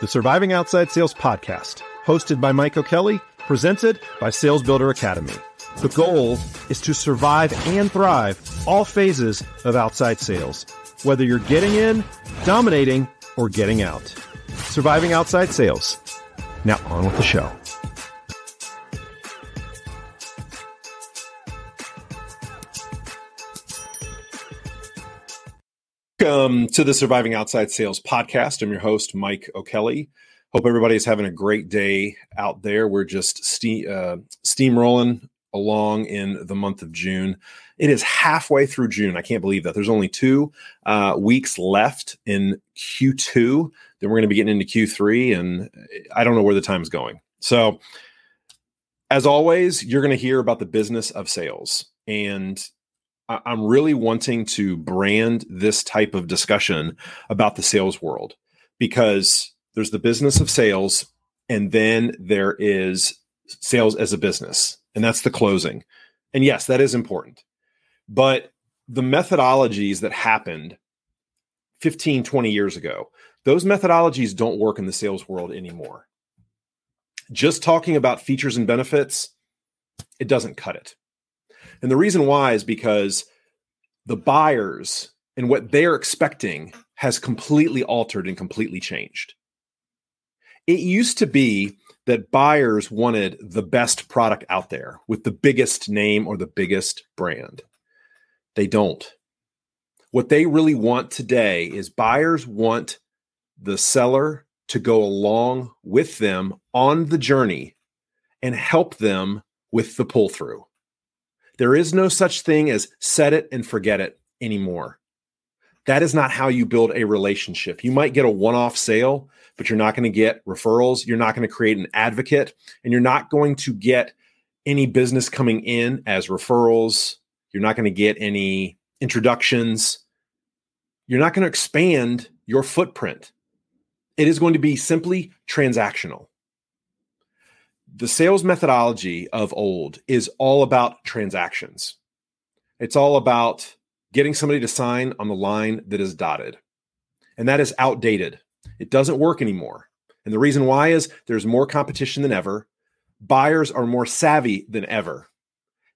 the Surviving Outside Sales podcast, hosted by Mike O'Kelly, presented by Sales Builder Academy. The goal is to survive and thrive all phases of outside sales, whether you're getting in, dominating, or getting out. Surviving Outside Sales. Now on with the show. Welcome to the Surviving Outside Sales podcast. I'm your host, Mike O'Kelly. Hope everybody's having a great day out there. We're just steam, uh, steamrolling along in the month of June. It is halfway through June. I can't believe that. There's only two uh, weeks left in Q2. Then we're going to be getting into Q3, and I don't know where the time's going. So, as always, you're going to hear about the business of sales. And I'm really wanting to brand this type of discussion about the sales world because there's the business of sales and then there is sales as a business and that's the closing. And yes, that is important. But the methodologies that happened 15, 20 years ago, those methodologies don't work in the sales world anymore. Just talking about features and benefits, it doesn't cut it. And the reason why is because the buyers and what they're expecting has completely altered and completely changed. It used to be that buyers wanted the best product out there with the biggest name or the biggest brand. They don't. What they really want today is buyers want the seller to go along with them on the journey and help them with the pull through. There is no such thing as set it and forget it anymore. That is not how you build a relationship. You might get a one off sale, but you're not going to get referrals. You're not going to create an advocate, and you're not going to get any business coming in as referrals. You're not going to get any introductions. You're not going to expand your footprint. It is going to be simply transactional the sales methodology of old is all about transactions. It's all about getting somebody to sign on the line that is dotted. And that is outdated. It doesn't work anymore. And the reason why is there's more competition than ever. Buyers are more savvy than ever.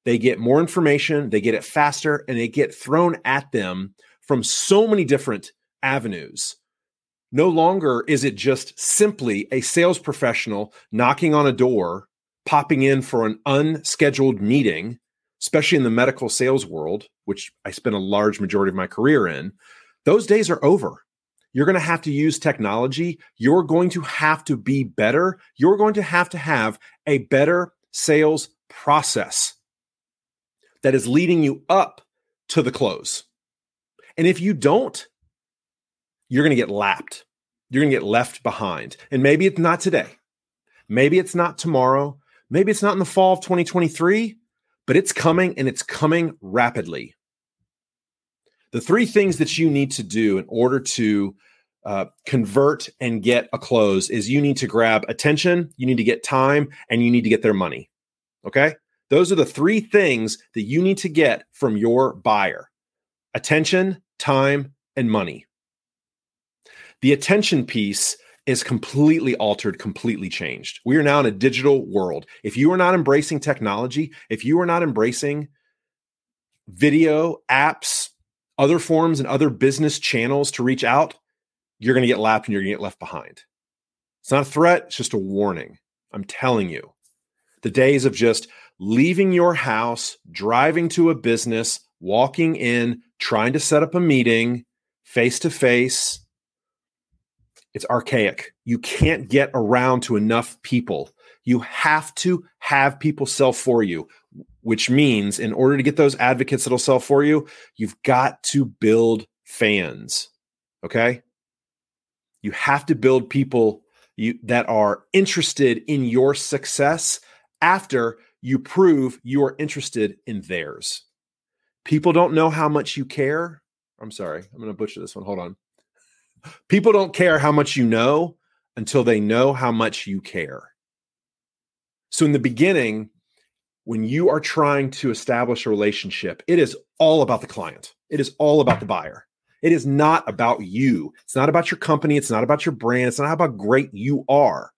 They get more information, they get it faster, and they get thrown at them from so many different avenues no longer is it just simply a sales professional knocking on a door, popping in for an unscheduled meeting, especially in the medical sales world, which I spent a large majority of my career in. Those days are over. You're going to have to use technology. You're going to have to be better. You're going to have to have a better sales process that is leading you up to the close. And if you don't, you're going to get lapped. You're going to get left behind. And maybe it's not today. Maybe it's not tomorrow. Maybe it's not in the fall of 2023, but it's coming and it's coming rapidly. The three things that you need to do in order to uh, convert and get a close is you need to grab attention, you need to get time, and you need to get their money. Okay. Those are the three things that you need to get from your buyer attention, time, and money the attention piece is completely altered, completely changed. We are now in a digital world. If you are not embracing technology, if you are not embracing video, apps, other forms, and other business channels to reach out, you're going to get lapped and you're going to get left behind. It's not a threat, it's just a warning. I'm telling you. The days of just leaving your house, driving to a business, walking in, trying to set up a meeting face to face, it's archaic. You can't get around to enough people. You have to have people sell for you, which means in order to get those advocates that'll sell for you, you've got to build fans. Okay? You have to build people you, that are interested in your success after you prove you are interested in theirs. People don't know how much you care. I'm sorry, I'm going to butcher this one. Hold on. People don't care how much you know until they know how much you care. So, in the beginning, when you are trying to establish a relationship, it is all about the client, it is all about the buyer. It is not about you. It's not about your company. It's not about your brand. It's not about how great you are.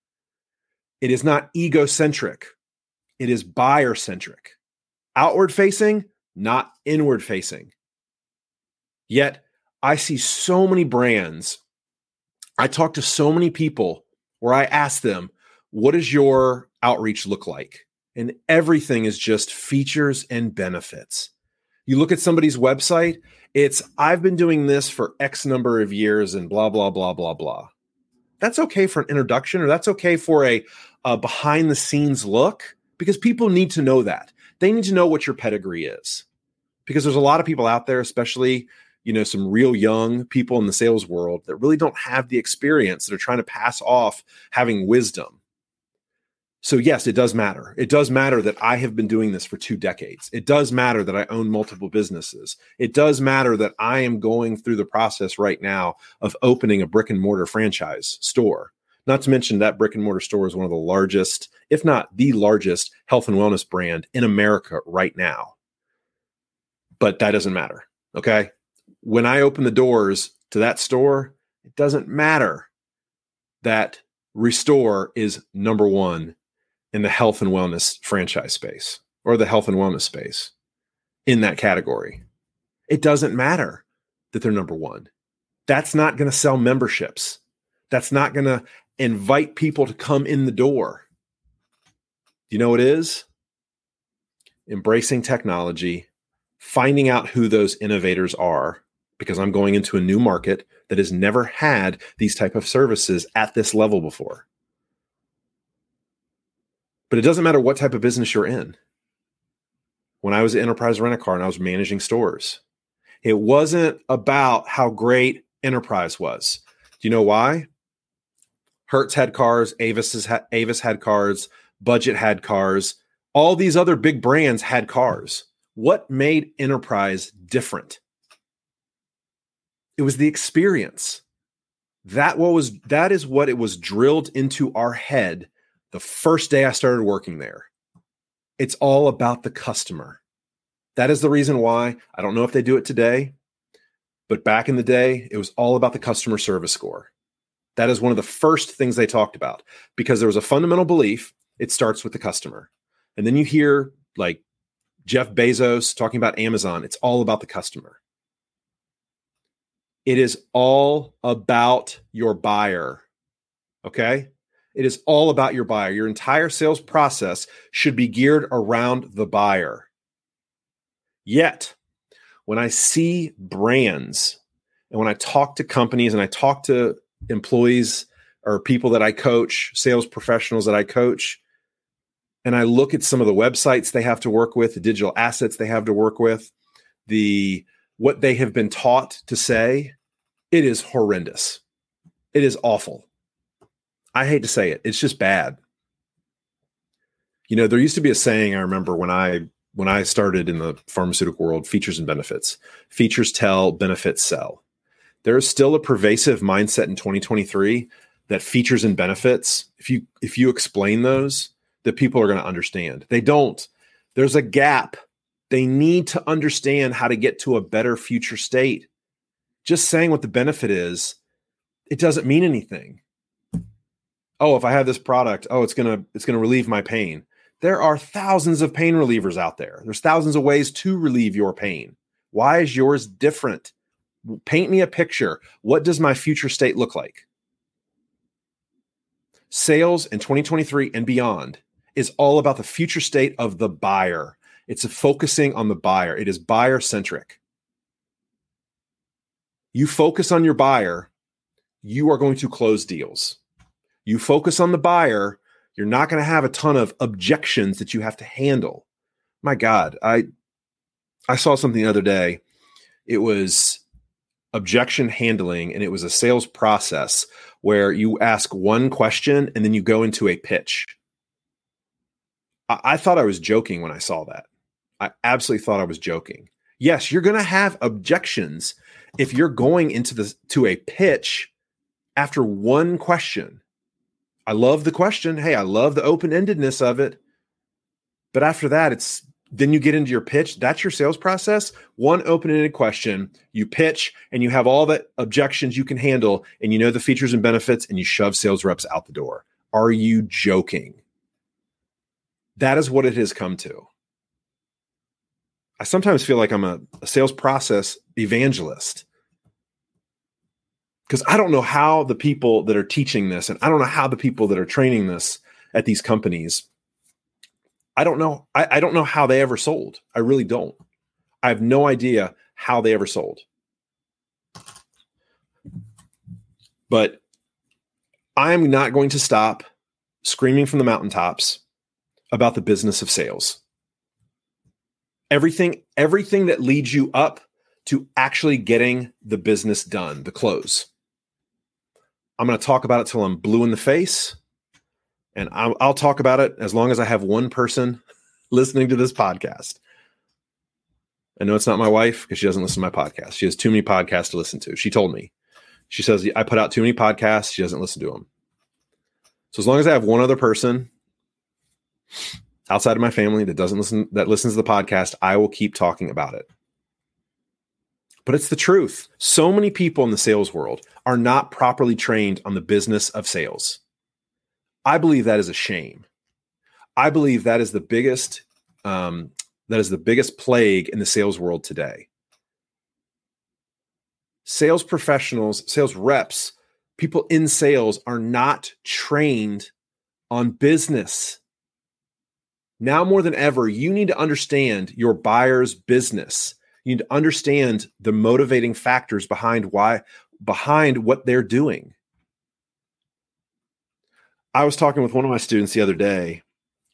It is not egocentric. It is buyer centric. Outward facing, not inward facing. Yet I see so many brands. I talk to so many people where I ask them, what does your outreach look like? And everything is just features and benefits. You look at somebody's website, it's, I've been doing this for X number of years and blah, blah, blah, blah, blah. That's okay for an introduction or that's okay for a, a behind the scenes look because people need to know that. They need to know what your pedigree is because there's a lot of people out there, especially you know some real young people in the sales world that really don't have the experience that are trying to pass off having wisdom. So yes it does matter. It does matter that i have been doing this for two decades. It does matter that i own multiple businesses. It does matter that i am going through the process right now of opening a brick and mortar franchise store. Not to mention that brick and mortar store is one of the largest if not the largest health and wellness brand in america right now. But that doesn't matter okay when I open the doors to that store, it doesn't matter that Restore is number one in the health and wellness franchise space or the health and wellness space in that category. It doesn't matter that they're number one. That's not going to sell memberships. That's not going to invite people to come in the door. Do you know what it is? Embracing technology, finding out who those innovators are, because I'm going into a new market that has never had these type of services at this level before. But it doesn't matter what type of business you're in. When I was at Enterprise Rent a Car and I was managing stores, it wasn't about how great Enterprise was. Do you know why? Hertz had cars, Avis, ha- Avis had cars, Budget had cars, all these other big brands had cars. What made Enterprise different? It was the experience. That what was that is what it was drilled into our head the first day I started working there. It's all about the customer. That is the reason why I don't know if they do it today, but back in the day, it was all about the customer service score. That is one of the first things they talked about because there was a fundamental belief it starts with the customer. And then you hear like Jeff Bezos talking about Amazon, it's all about the customer. It is all about your buyer. Okay. It is all about your buyer. Your entire sales process should be geared around the buyer. Yet, when I see brands and when I talk to companies and I talk to employees or people that I coach, sales professionals that I coach, and I look at some of the websites they have to work with, the digital assets they have to work with, the what they have been taught to say, it is horrendous. It is awful. I hate to say it. It's just bad. You know, there used to be a saying I remember when I when I started in the pharmaceutical world, features and benefits. Features tell, benefits sell. There is still a pervasive mindset in 2023 that features and benefits, if you if you explain those, that people are going to understand. They don't. There's a gap. They need to understand how to get to a better future state just saying what the benefit is, it doesn't mean anything. Oh, if I have this product, oh, it's gonna it's gonna relieve my pain. There are thousands of pain relievers out there. There's thousands of ways to relieve your pain. Why is yours different? Paint me a picture. What does my future state look like? Sales in 2023 and beyond is all about the future state of the buyer. It's focusing on the buyer. It is buyer centric you focus on your buyer, you are going to close deals. You focus on the buyer, you're not going to have a ton of objections that you have to handle. My God, I I saw something the other day. It was objection handling, and it was a sales process where you ask one question and then you go into a pitch. I, I thought I was joking when I saw that. I absolutely thought I was joking. Yes, you're going to have objections if you're going into the to a pitch after one question, I love the question. Hey, I love the open-endedness of it. But after that, it's then you get into your pitch. That's your sales process. One open ended question, you pitch, and you have all the objections you can handle, and you know the features and benefits, and you shove sales reps out the door. Are you joking? That is what it has come to. I sometimes feel like I'm a, a sales process evangelist because I don't know how the people that are teaching this, and I don't know how the people that are training this at these companies I don't know. I, I don't know how they ever sold. I really don't. I have no idea how they ever sold. But I'm not going to stop screaming from the mountaintops about the business of sales. Everything, everything that leads you up to actually getting the business done, the close. I'm going to talk about it till I'm blue in the face and I'll, I'll talk about it as long as I have one person listening to this podcast. I know it's not my wife because she doesn't listen to my podcast. She has too many podcasts to listen to. She told me. She says I put out too many podcasts. She doesn't listen to them. So as long as I have one other person outside of my family that doesn't listen that listens to the podcast, I will keep talking about it. But it's the truth. So many people in the sales world are not properly trained on the business of sales. I believe that is a shame. I believe that is the biggest um, that is the biggest plague in the sales world today. Sales professionals, sales reps, people in sales are not trained on business. Now more than ever, you need to understand your buyer's business. You need to understand the motivating factors behind why behind what they're doing. I was talking with one of my students the other day,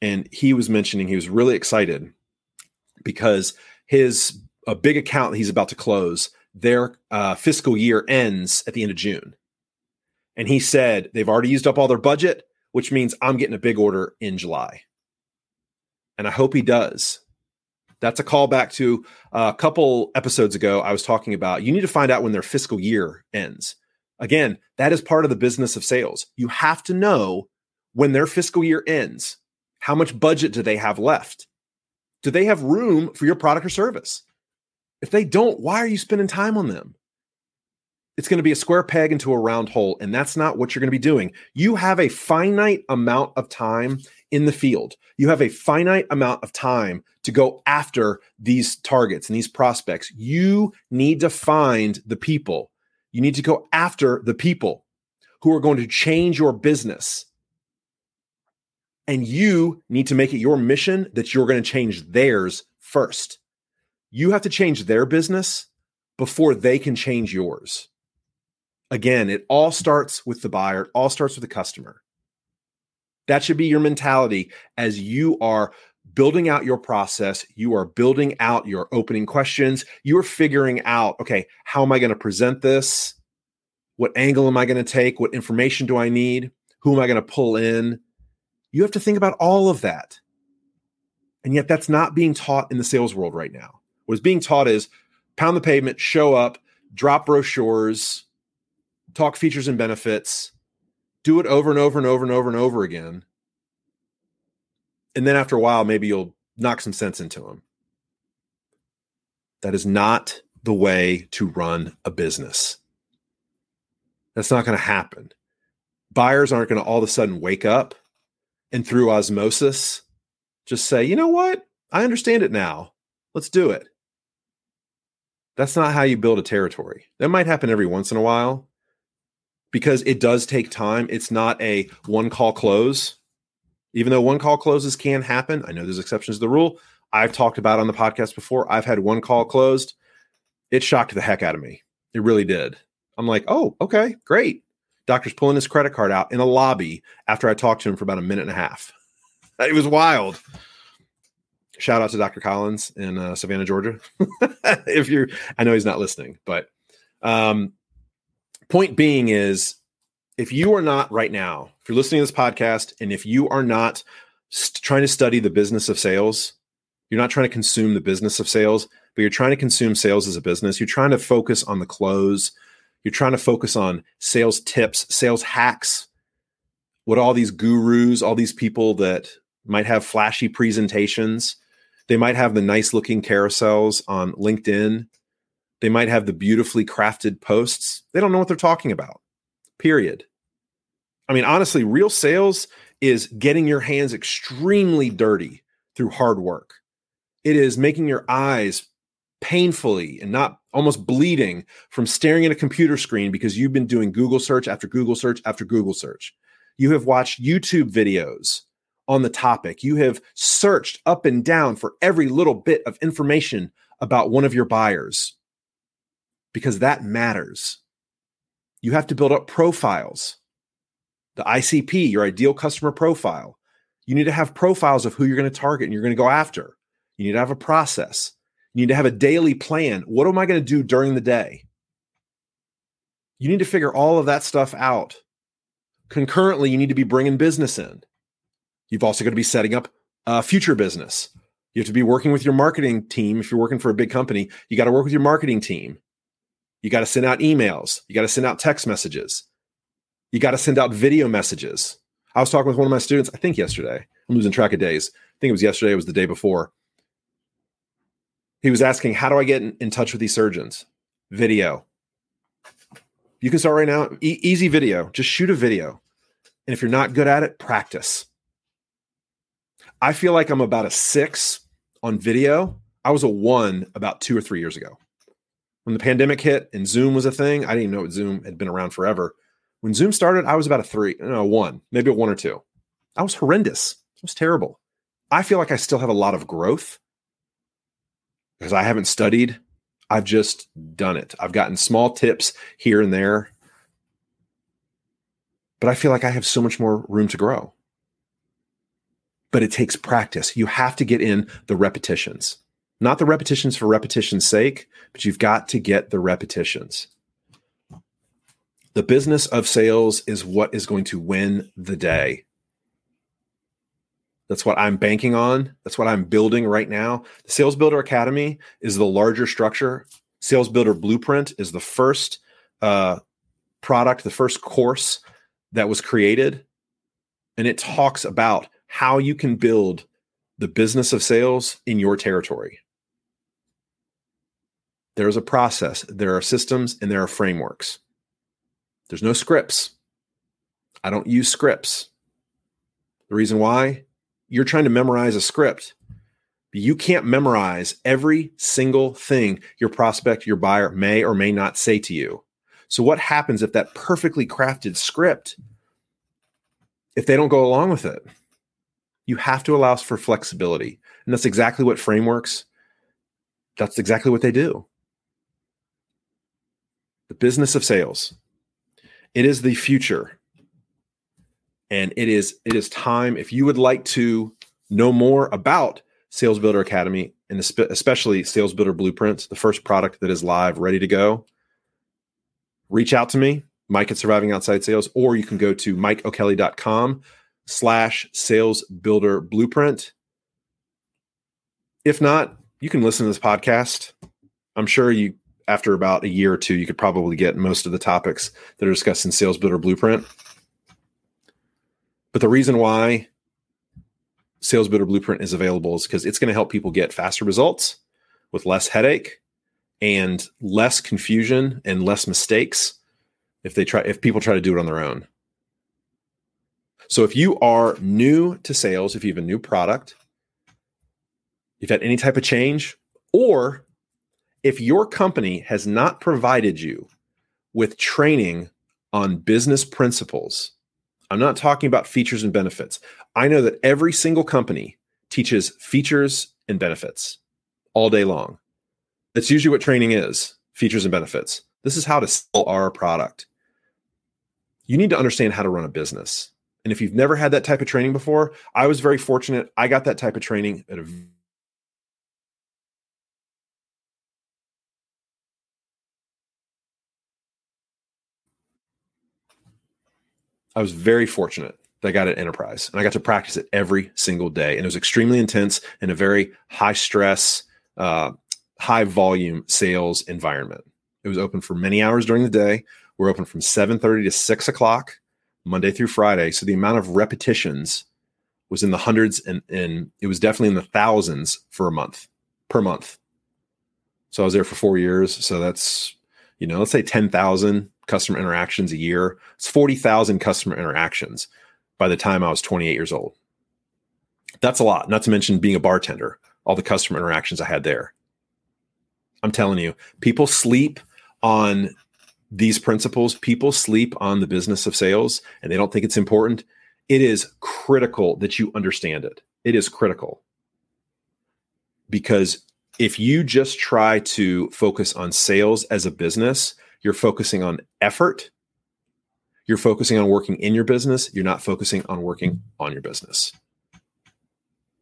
and he was mentioning he was really excited because his a big account he's about to close, their uh, fiscal year ends at the end of June. And he said they've already used up all their budget, which means I'm getting a big order in July. And I hope he does. That's a callback to uh, a couple episodes ago. I was talking about you need to find out when their fiscal year ends. Again, that is part of the business of sales. You have to know when their fiscal year ends, how much budget do they have left? Do they have room for your product or service? If they don't, why are you spending time on them? It's going to be a square peg into a round hole, and that's not what you're going to be doing. You have a finite amount of time in the field. You have a finite amount of time to go after these targets and these prospects. You need to find the people. You need to go after the people who are going to change your business. And you need to make it your mission that you're going to change theirs first. You have to change their business before they can change yours. Again, it all starts with the buyer, it all starts with the customer. That should be your mentality as you are building out your process. You are building out your opening questions. You are figuring out, okay, how am I going to present this? What angle am I going to take? What information do I need? Who am I going to pull in? You have to think about all of that. And yet, that's not being taught in the sales world right now. What is being taught is pound the pavement, show up, drop brochures, talk features and benefits, do it over and over and over and over and over again. And then after a while, maybe you'll knock some sense into them. That is not the way to run a business. That's not going to happen. Buyers aren't going to all of a sudden wake up and through osmosis just say, you know what? I understand it now. Let's do it. That's not how you build a territory. That might happen every once in a while because it does take time. It's not a one call close. Even though one call closes can happen, I know there's exceptions to the rule. I've talked about on the podcast before. I've had one call closed. It shocked the heck out of me. It really did. I'm like, oh, okay, great. Doctor's pulling his credit card out in a lobby after I talked to him for about a minute and a half. It was wild. Shout out to Dr. Collins in uh, Savannah, Georgia. if you're, I know he's not listening, but um, point being is if you are not right now, if you're listening to this podcast, and if you are not st- trying to study the business of sales, you're not trying to consume the business of sales, but you're trying to consume sales as a business. You're trying to focus on the close you're trying to focus on sales tips, sales hacks, what all these gurus, all these people that might have flashy presentations, They might have the nice looking carousels on LinkedIn. They might have the beautifully crafted posts. They don't know what they're talking about, period. I mean, honestly, real sales is getting your hands extremely dirty through hard work. It is making your eyes painfully and not almost bleeding from staring at a computer screen because you've been doing Google search after Google search after Google search. You have watched YouTube videos on the topic. You have searched up and down for every little bit of information about one of your buyers because that matters. You have to build up profiles. The ICP, your ideal customer profile. You need to have profiles of who you're going to target and you're going to go after. You need to have a process. You need to have a daily plan. What am I going to do during the day? You need to figure all of that stuff out. Concurrently, you need to be bringing business in. You've also got to be setting up a future business. You have to be working with your marketing team. If you're working for a big company, you got to work with your marketing team. You got to send out emails. You got to send out text messages. You got to send out video messages. I was talking with one of my students, I think yesterday. I'm losing track of days. I think it was yesterday, it was the day before. He was asking, How do I get in, in touch with these surgeons? Video. You can start right now. E- easy video. Just shoot a video. And if you're not good at it, practice. I feel like I'm about a six on video. I was a one about two or three years ago. When the pandemic hit and Zoom was a thing, I didn't even know Zoom had been around forever. When Zoom started, I was about a three, no, one, maybe a one or two. I was horrendous. It was terrible. I feel like I still have a lot of growth because I haven't studied. I've just done it. I've gotten small tips here and there but I feel like I have so much more room to grow. But it takes practice. You have to get in the repetitions, not the repetitions for repetition's sake, but you've got to get the repetitions. The business of sales is what is going to win the day. That's what I'm banking on. That's what I'm building right now. The Sales Builder Academy is the larger structure. Sales Builder Blueprint is the first uh, product, the first course that was created and it talks about how you can build the business of sales in your territory. There's a process, there are systems, and there are frameworks. There's no scripts. I don't use scripts. The reason why you're trying to memorize a script, you can't memorize every single thing your prospect, your buyer may or may not say to you. So, what happens if that perfectly crafted script, if they don't go along with it? You have to allow for flexibility. And that's exactly what frameworks, that's exactly what they do. The business of sales. It is the future. And it is it is time if you would like to know more about Sales Builder Academy and especially Sales Builder Blueprints, the first product that is live, ready to go reach out to me, Mike at Surviving Outside Sales, or you can go to mikeokelly.com slash sales builder blueprint. If not, you can listen to this podcast. I'm sure you, after about a year or two, you could probably get most of the topics that are discussed in Sales Builder Blueprint. But the reason why Sales Builder Blueprint is available is because it's going to help people get faster results with less headache and less confusion and less mistakes if they try if people try to do it on their own. So if you are new to sales, if you have a new product, you've had any type of change, or if your company has not provided you with training on business principles, I'm not talking about features and benefits. I know that every single company teaches features and benefits all day long. That's usually what training is features and benefits. This is how to sell our product. You need to understand how to run a business. And if you've never had that type of training before, I was very fortunate. I got that type of training at a I was very fortunate that I got at Enterprise and I got to practice it every single day. And it was extremely intense in a very high stress, uh, high volume sales environment. It was open for many hours during the day. We're open from 7:30 to 6 o'clock, Monday through Friday. So the amount of repetitions was in the hundreds and, and it was definitely in the thousands for a month per month. So I was there for four years. So that's, you know, let's say 10,000 customer interactions a year. It's 40,000 customer interactions by the time I was 28 years old. That's a lot, not to mention being a bartender, all the customer interactions I had there. I'm telling you, people sleep on these principles. People sleep on the business of sales and they don't think it's important. It is critical that you understand it. It is critical because if you just try to focus on sales as a business, you're focusing on effort. You're focusing on working in your business. You're not focusing on working on your business.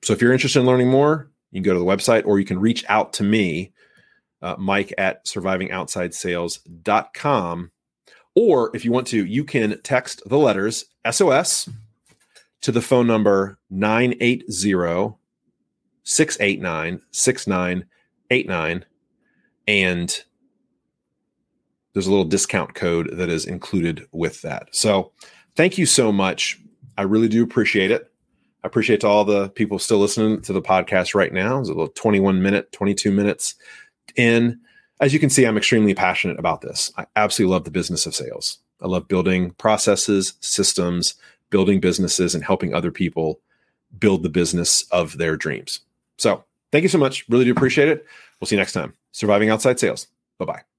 So if you're interested in learning more, you can go to the website or you can reach out to me, uh, Mike at survivingoutsidesales.com. Or if you want to, you can text the letters SOS to the phone number 980 689 6989. And there's a little discount code that is included with that. So thank you so much. I really do appreciate it. I appreciate to all the people still listening to the podcast right now. It's a little 21 minute, 22 minutes in. As you can see, I'm extremely passionate about this. I absolutely love the business of sales. I love building processes, systems, building businesses, and helping other people build the business of their dreams. So thank you so much. Really do appreciate it. We'll see you next time. Surviving Outside Sales. Bye bye.